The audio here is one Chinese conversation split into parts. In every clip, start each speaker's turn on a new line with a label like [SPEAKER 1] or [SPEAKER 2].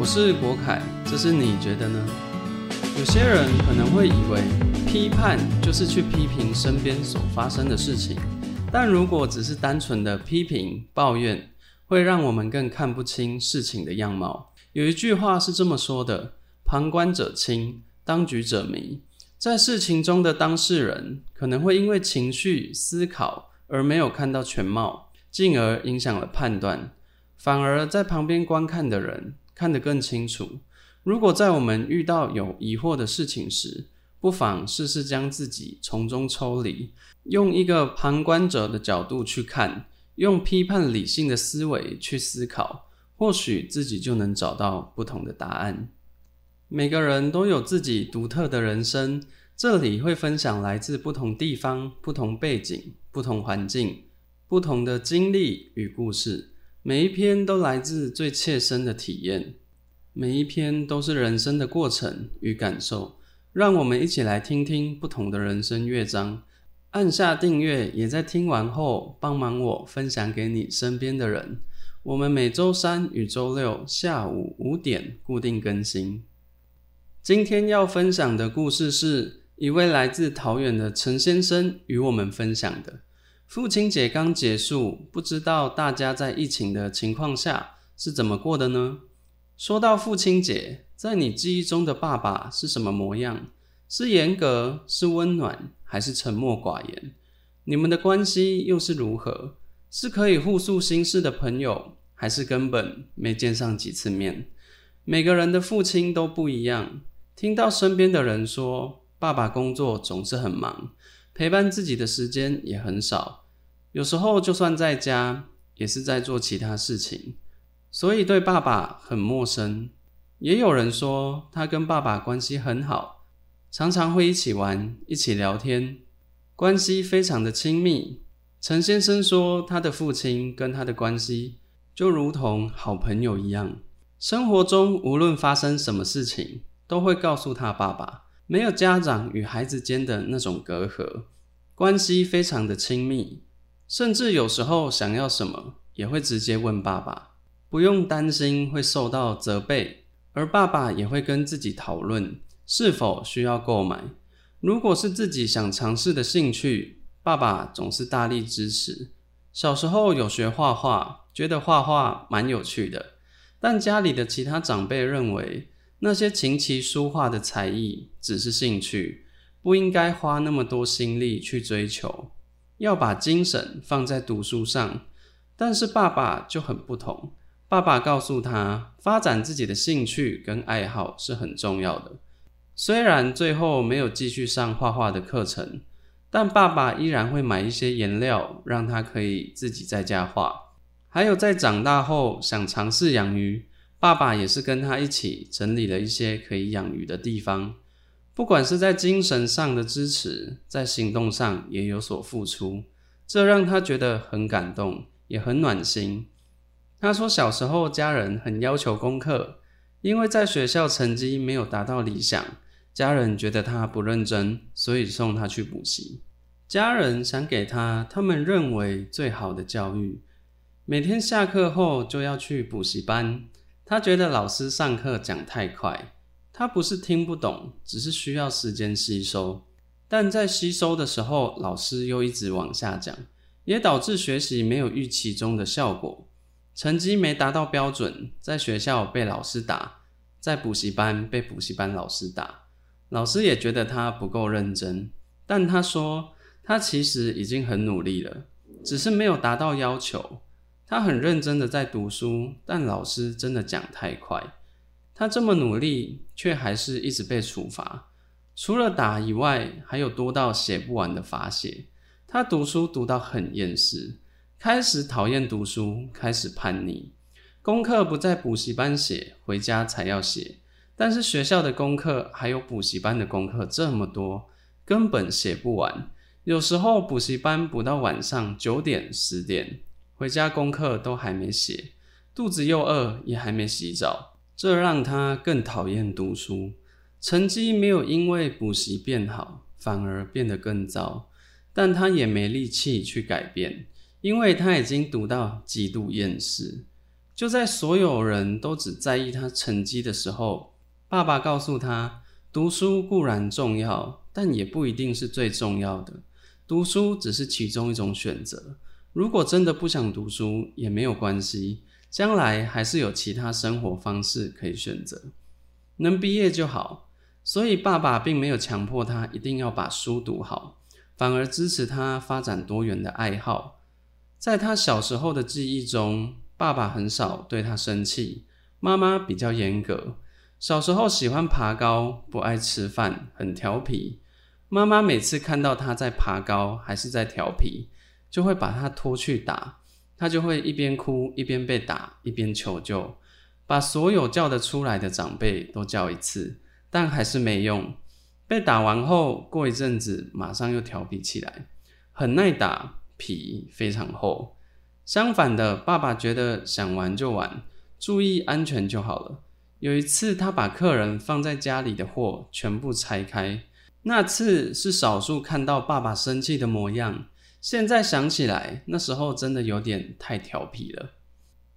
[SPEAKER 1] 我是国凯，这是你觉得呢？有些人可能会以为批判就是去批评身边所发生的事情，但如果只是单纯的批评抱怨，会让我们更看不清事情的样貌。有一句话是这么说的：“旁观者清，当局者迷。”在事情中的当事人可能会因为情绪思考而没有看到全貌，进而影响了判断。反而在旁边观看的人看得更清楚。如果在我们遇到有疑惑的事情时，不妨试试将自己从中抽离，用一个旁观者的角度去看，用批判理性的思维去思考，或许自己就能找到不同的答案。每个人都有自己独特的人生，这里会分享来自不同地方、不同背景、不同环境、不同的经历与故事。每一篇都来自最切身的体验，每一篇都是人生的过程与感受。让我们一起来听听不同的人生乐章。按下订阅，也在听完后帮忙我分享给你身边的人。我们每周三与周六下午五点固定更新。今天要分享的故事是一位来自桃园的陈先生与我们分享的。父亲节刚结束，不知道大家在疫情的情况下是怎么过的呢？说到父亲节，在你记忆中的爸爸是什么模样？是严格，是温暖，还是沉默寡言？你们的关系又是如何？是可以互诉心事的朋友，还是根本没见上几次面？每个人的父亲都不一样。听到身边的人说，爸爸工作总是很忙，陪伴自己的时间也很少。有时候就算在家，也是在做其他事情，所以对爸爸很陌生。也有人说他跟爸爸关系很好，常常会一起玩、一起聊天，关系非常的亲密。陈先生说，他的父亲跟他的关系就如同好朋友一样，生活中无论发生什么事情，都会告诉他爸爸，没有家长与孩子间的那种隔阂，关系非常的亲密。甚至有时候想要什么，也会直接问爸爸，不用担心会受到责备，而爸爸也会跟自己讨论是否需要购买。如果是自己想尝试的兴趣，爸爸总是大力支持。小时候有学画画，觉得画画蛮有趣的，但家里的其他长辈认为那些琴棋书画的才艺只是兴趣，不应该花那么多心力去追求。要把精神放在读书上，但是爸爸就很不同。爸爸告诉他，发展自己的兴趣跟爱好是很重要的。虽然最后没有继续上画画的课程，但爸爸依然会买一些颜料，让他可以自己在家画。还有在长大后想尝试养鱼，爸爸也是跟他一起整理了一些可以养鱼的地方。不管是在精神上的支持，在行动上也有所付出，这让他觉得很感动，也很暖心。他说，小时候家人很要求功课，因为在学校成绩没有达到理想，家人觉得他不认真，所以送他去补习。家人想给他他们认为最好的教育，每天下课后就要去补习班。他觉得老师上课讲太快。他不是听不懂，只是需要时间吸收。但在吸收的时候，老师又一直往下讲，也导致学习没有预期中的效果，成绩没达到标准，在学校被老师打，在补习班被补习班老师打，老师也觉得他不够认真。但他说，他其实已经很努力了，只是没有达到要求。他很认真的在读书，但老师真的讲太快。他这么努力，却还是一直被处罚。除了打以外，还有多到写不完的罚写。他读书读到很厌世，开始讨厌读书，开始叛逆。功课不在补习班写，回家才要写。但是学校的功课还有补习班的功课这么多，根本写不完。有时候补习班补到晚上九点、十点，回家功课都还没写，肚子又饿，也还没洗澡。这让他更讨厌读书，成绩没有因为补习变好，反而变得更糟。但他也没力气去改变，因为他已经读到极度厌世。就在所有人都只在意他成绩的时候，爸爸告诉他，读书固然重要，但也不一定是最重要的。读书只是其中一种选择。如果真的不想读书，也没有关系，将来还是有其他生活方式可以选择。能毕业就好。所以爸爸并没有强迫他一定要把书读好，反而支持他发展多元的爱好。在他小时候的记忆中，爸爸很少对他生气，妈妈比较严格。小时候喜欢爬高，不爱吃饭，很调皮。妈妈每次看到他在爬高还是在调皮，就会把他拖去打，他就会一边哭一边被打，一边求救，把所有叫得出来的长辈都叫一次，但还是没用。被打完后，过一阵子马上又调皮起来，很耐打，皮非常厚。相反的，爸爸觉得想玩就玩，注意安全就好了。有一次，他把客人放在家里的货全部拆开。那次是少数看到爸爸生气的模样。现在想起来，那时候真的有点太调皮了。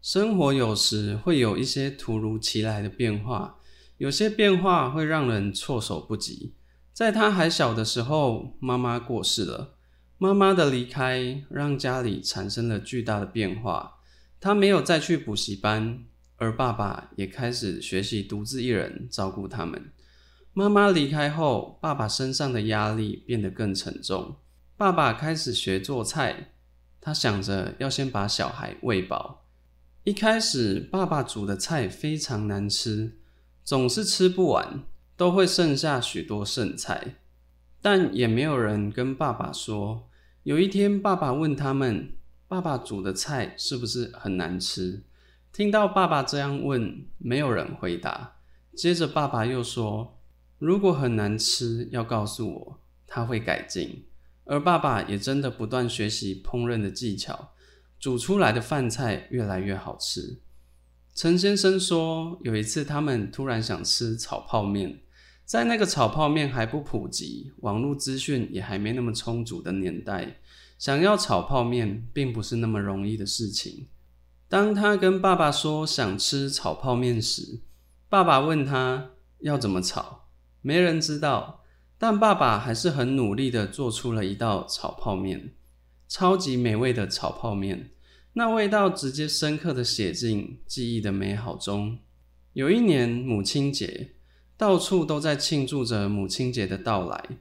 [SPEAKER 1] 生活有时会有一些突如其来的变化，有些变化会让人措手不及。在他还小的时候，妈妈过世了。妈妈的离开让家里产生了巨大的变化。他没有再去补习班，而爸爸也开始学习独自一人照顾他们。妈妈离开后，爸爸身上的压力变得更沉重。爸爸开始学做菜，他想着要先把小孩喂饱。一开始，爸爸煮的菜非常难吃，总是吃不完，都会剩下许多剩菜。但也没有人跟爸爸说。有一天，爸爸问他们：“爸爸煮的菜是不是很难吃？”听到爸爸这样问，没有人回答。接着，爸爸又说。如果很难吃，要告诉我，他会改进。而爸爸也真的不断学习烹饪的技巧，煮出来的饭菜越来越好吃。陈先生说，有一次他们突然想吃炒泡面，在那个炒泡面还不普及、网络资讯也还没那么充足的年代，想要炒泡面并不是那么容易的事情。当他跟爸爸说想吃炒泡面时，爸爸问他要怎么炒。没人知道，但爸爸还是很努力的做出了一道炒泡面，超级美味的炒泡面。那味道直接深刻的写进记忆的美好中。有一年母亲节，到处都在庆祝着母亲节的到来，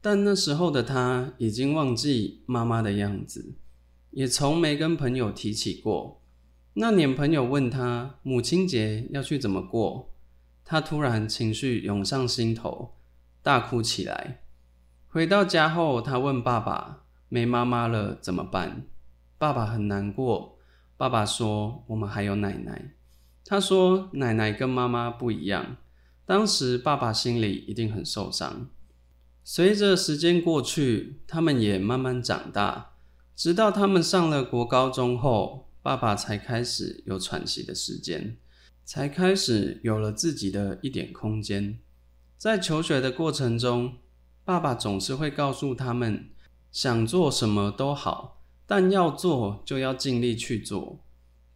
[SPEAKER 1] 但那时候的他已经忘记妈妈的样子，也从没跟朋友提起过。那年朋友问他母亲节要去怎么过。他突然情绪涌上心头，大哭起来。回到家后，他问爸爸：“没妈妈了怎么办？”爸爸很难过。爸爸说：“我们还有奶奶。”他说：“奶奶跟妈妈不一样。”当时爸爸心里一定很受伤。随着时间过去，他们也慢慢长大，直到他们上了国高中后，爸爸才开始有喘息的时间。才开始有了自己的一点空间。在求学的过程中，爸爸总是会告诉他们，想做什么都好，但要做就要尽力去做，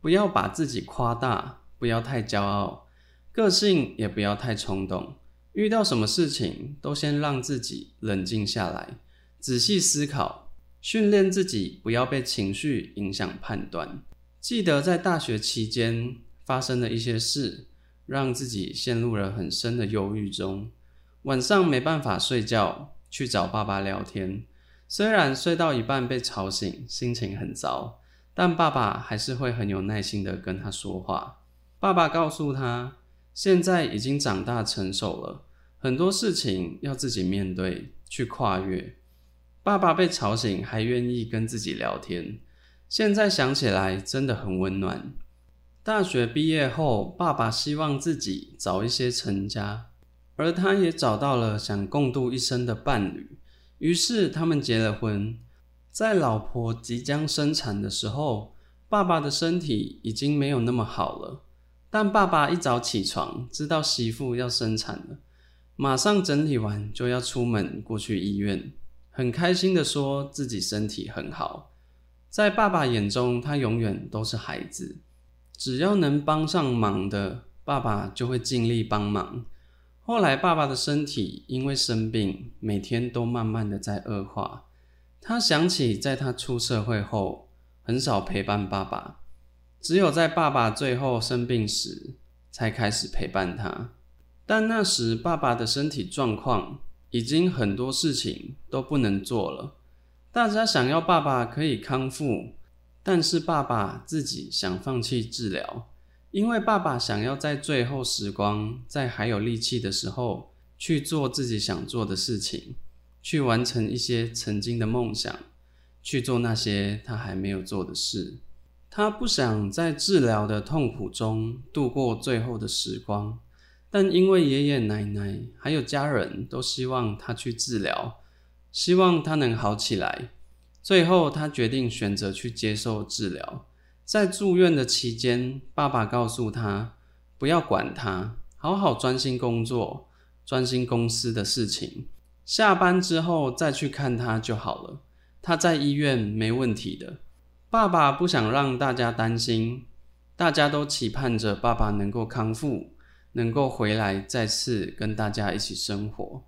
[SPEAKER 1] 不要把自己夸大，不要太骄傲，个性也不要太冲动。遇到什么事情都先让自己冷静下来，仔细思考，训练自己不要被情绪影响判断。记得在大学期间。发生的一些事，让自己陷入了很深的忧郁中。晚上没办法睡觉，去找爸爸聊天。虽然睡到一半被吵醒，心情很糟，但爸爸还是会很有耐心的跟他说话。爸爸告诉他，现在已经长大成熟了，很多事情要自己面对，去跨越。爸爸被吵醒还愿意跟自己聊天，现在想起来真的很温暖。大学毕业后，爸爸希望自己早一些成家，而他也找到了想共度一生的伴侣。于是他们结了婚。在老婆即将生产的时候，爸爸的身体已经没有那么好了。但爸爸一早起床，知道媳妇要生产了，马上整理完就要出门过去医院，很开心的说自己身体很好。在爸爸眼中，他永远都是孩子。只要能帮上忙的，爸爸就会尽力帮忙。后来，爸爸的身体因为生病，每天都慢慢的在恶化。他想起，在他出社会后，很少陪伴爸爸，只有在爸爸最后生病时，才开始陪伴他。但那时，爸爸的身体状况已经很多事情都不能做了。大家想要爸爸可以康复，但是爸爸自己想放弃治疗。因为爸爸想要在最后时光，在还有力气的时候，去做自己想做的事情，去完成一些曾经的梦想，去做那些他还没有做的事。他不想在治疗的痛苦中度过最后的时光，但因为爷爷奶奶还有家人都希望他去治疗，希望他能好起来，最后他决定选择去接受治疗。在住院的期间，爸爸告诉他不要管他，好好专心工作，专心公司的事情。下班之后再去看他就好了。他在医院没问题的。爸爸不想让大家担心，大家都期盼着爸爸能够康复，能够回来再次跟大家一起生活。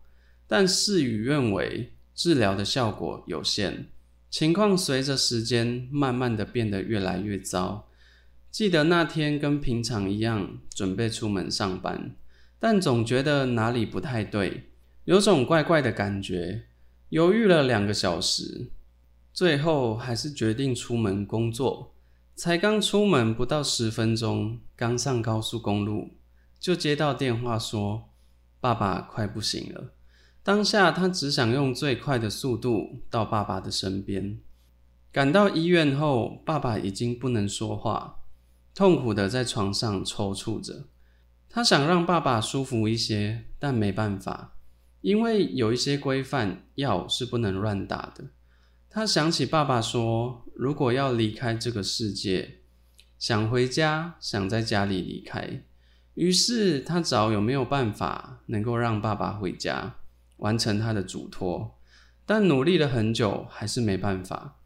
[SPEAKER 1] 但事与愿违，治疗的效果有限。情况随着时间慢慢的变得越来越糟。记得那天跟平常一样准备出门上班，但总觉得哪里不太对，有种怪怪的感觉。犹豫了两个小时，最后还是决定出门工作。才刚出门不到十分钟，刚上高速公路，就接到电话说爸爸快不行了。当下，他只想用最快的速度到爸爸的身边。赶到医院后，爸爸已经不能说话，痛苦的在床上抽搐着。他想让爸爸舒服一些，但没办法，因为有一些规范，药是不能乱打的。他想起爸爸说，如果要离开这个世界，想回家，想在家里离开。于是他找有没有办法能够让爸爸回家。完成他的嘱托，但努力了很久还是没办法。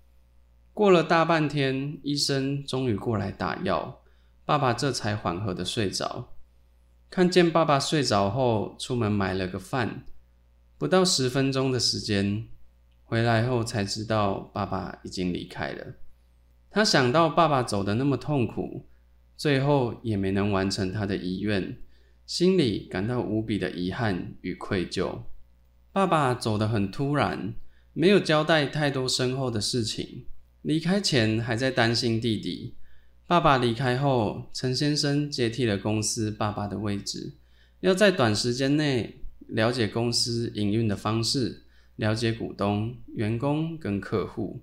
[SPEAKER 1] 过了大半天，医生终于过来打药，爸爸这才缓和的睡着。看见爸爸睡着后，出门买了个饭，不到十分钟的时间，回来后才知道爸爸已经离开了。他想到爸爸走的那么痛苦，最后也没能完成他的遗愿，心里感到无比的遗憾与愧疚。爸爸走得很突然，没有交代太多身后的事情。离开前还在担心弟弟。爸爸离开后，陈先生接替了公司爸爸的位置，要在短时间内了解公司营运的方式，了解股东、员工跟客户，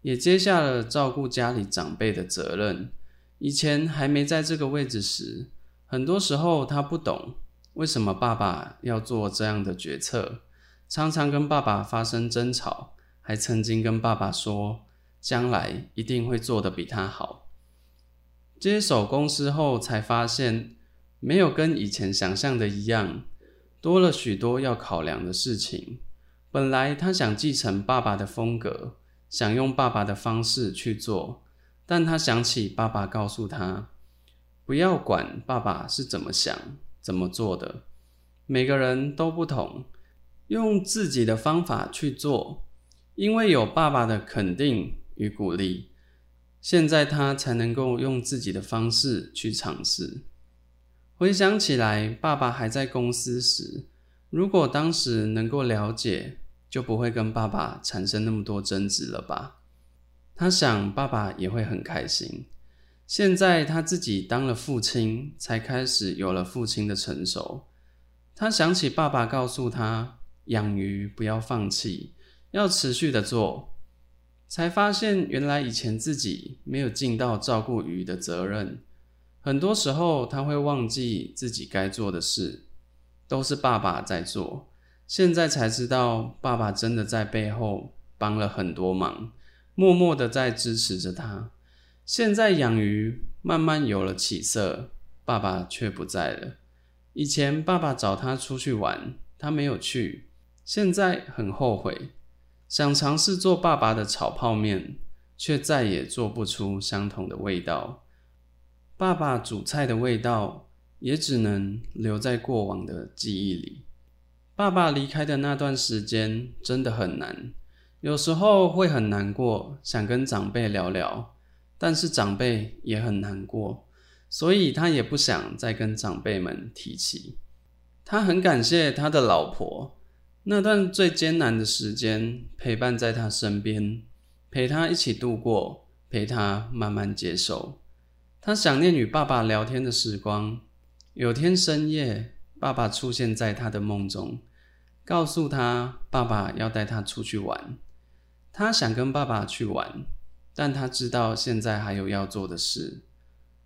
[SPEAKER 1] 也接下了照顾家里长辈的责任。以前还没在这个位置时，很多时候他不懂为什么爸爸要做这样的决策。常常跟爸爸发生争吵，还曾经跟爸爸说，将来一定会做得比他好。接手公司后，才发现没有跟以前想象的一样，多了许多要考量的事情。本来他想继承爸爸的风格，想用爸爸的方式去做，但他想起爸爸告诉他，不要管爸爸是怎么想、怎么做的，每个人都不同。用自己的方法去做，因为有爸爸的肯定与鼓励，现在他才能够用自己的方式去尝试。回想起来，爸爸还在公司时，如果当时能够了解，就不会跟爸爸产生那么多争执了吧？他想，爸爸也会很开心。现在他自己当了父亲，才开始有了父亲的成熟。他想起爸爸告诉他。养鱼不要放弃，要持续的做，才发现原来以前自己没有尽到照顾鱼的责任。很多时候他会忘记自己该做的事，都是爸爸在做。现在才知道，爸爸真的在背后帮了很多忙，默默的在支持着他。现在养鱼慢慢有了起色，爸爸却不在了。以前爸爸找他出去玩，他没有去。现在很后悔，想尝试做爸爸的炒泡面，却再也做不出相同的味道。爸爸煮菜的味道也只能留在过往的记忆里。爸爸离开的那段时间真的很难，有时候会很难过，想跟长辈聊聊，但是长辈也很难过，所以他也不想再跟长辈们提起。他很感谢他的老婆。那段最艰难的时间，陪伴在他身边，陪他一起度过，陪他慢慢接受。他想念与爸爸聊天的时光。有天深夜，爸爸出现在他的梦中，告诉他爸爸要带他出去玩。他想跟爸爸去玩，但他知道现在还有要做的事，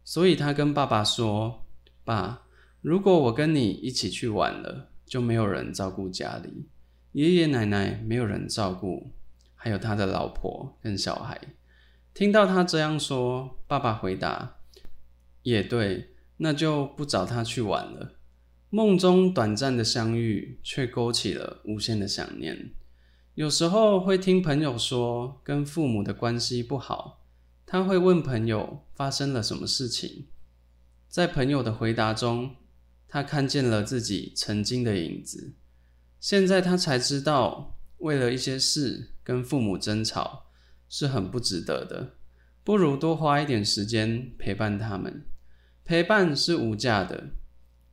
[SPEAKER 1] 所以他跟爸爸说：“爸，如果我跟你一起去玩了。”就没有人照顾家里，爷爷奶奶没有人照顾，还有他的老婆跟小孩。听到他这样说，爸爸回答：“也对，那就不找他去玩了。”梦中短暂的相遇，却勾起了无限的想念。有时候会听朋友说跟父母的关系不好，他会问朋友发生了什么事情，在朋友的回答中。他看见了自己曾经的影子，现在他才知道，为了一些事跟父母争吵是很不值得的，不如多花一点时间陪伴他们。陪伴是无价的，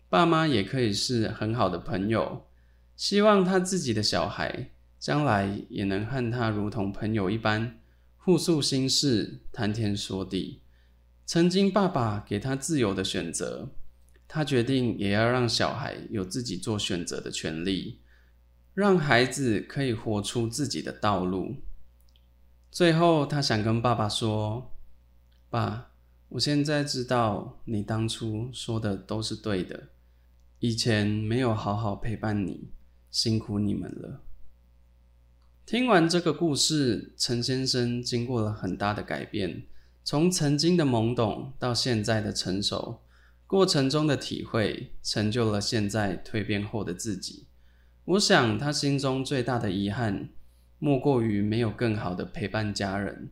[SPEAKER 1] 爸妈也可以是很好的朋友。希望他自己的小孩将来也能和他如同朋友一般，互诉心事，谈天说地。曾经爸爸给他自由的选择。他决定也要让小孩有自己做选择的权利，让孩子可以活出自己的道路。最后，他想跟爸爸说：“爸，我现在知道你当初说的都是对的，以前没有好好陪伴你，辛苦你们了。”听完这个故事，陈先生经过了很大的改变，从曾经的懵懂到现在的成熟。过程中的体会，成就了现在蜕变后的自己。我想，他心中最大的遗憾，莫过于没有更好的陪伴家人。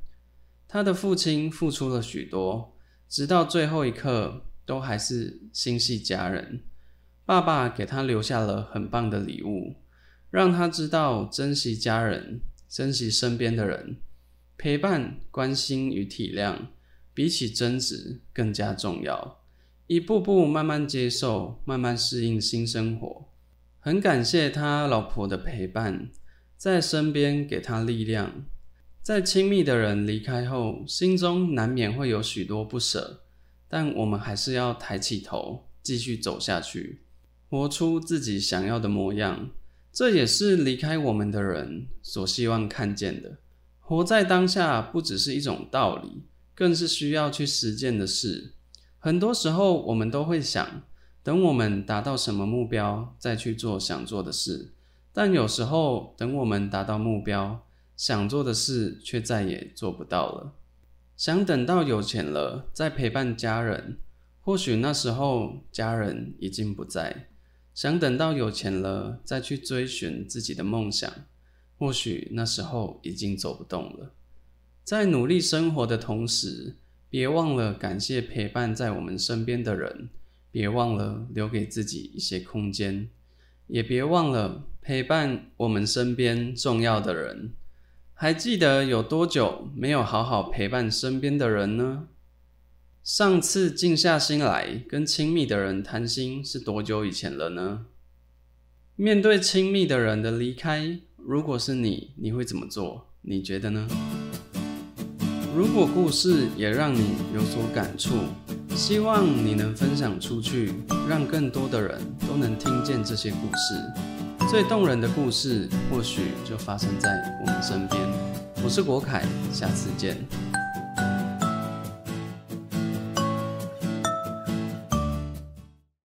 [SPEAKER 1] 他的父亲付出了许多，直到最后一刻，都还是心系家人。爸爸给他留下了很棒的礼物，让他知道珍惜家人，珍惜身边的人，陪伴、关心与体谅，比起争执更加重要。一步步慢慢接受，慢慢适应新生活。很感谢他老婆的陪伴，在身边给他力量。在亲密的人离开后，心中难免会有许多不舍，但我们还是要抬起头，继续走下去，活出自己想要的模样。这也是离开我们的人所希望看见的。活在当下，不只是一种道理，更是需要去实践的事。很多时候，我们都会想，等我们达到什么目标，再去做想做的事。但有时候，等我们达到目标，想做的事却再也做不到了。想等到有钱了，再陪伴家人，或许那时候家人已经不在。想等到有钱了，再去追寻自己的梦想，或许那时候已经走不动了。在努力生活的同时，别忘了感谢陪伴在我们身边的人，别忘了留给自己一些空间，也别忘了陪伴我们身边重要的人。还记得有多久没有好好陪伴身边的人呢？上次静下心来跟亲密的人谈心是多久以前了呢？面对亲密的人的离开，如果是你，你会怎么做？你觉得呢？如果故事也让你有所感触，希望你能分享出去，让更多的人都能听见这些故事。最动人的故事，或许就发生在我们身边。我是国凯，下次见。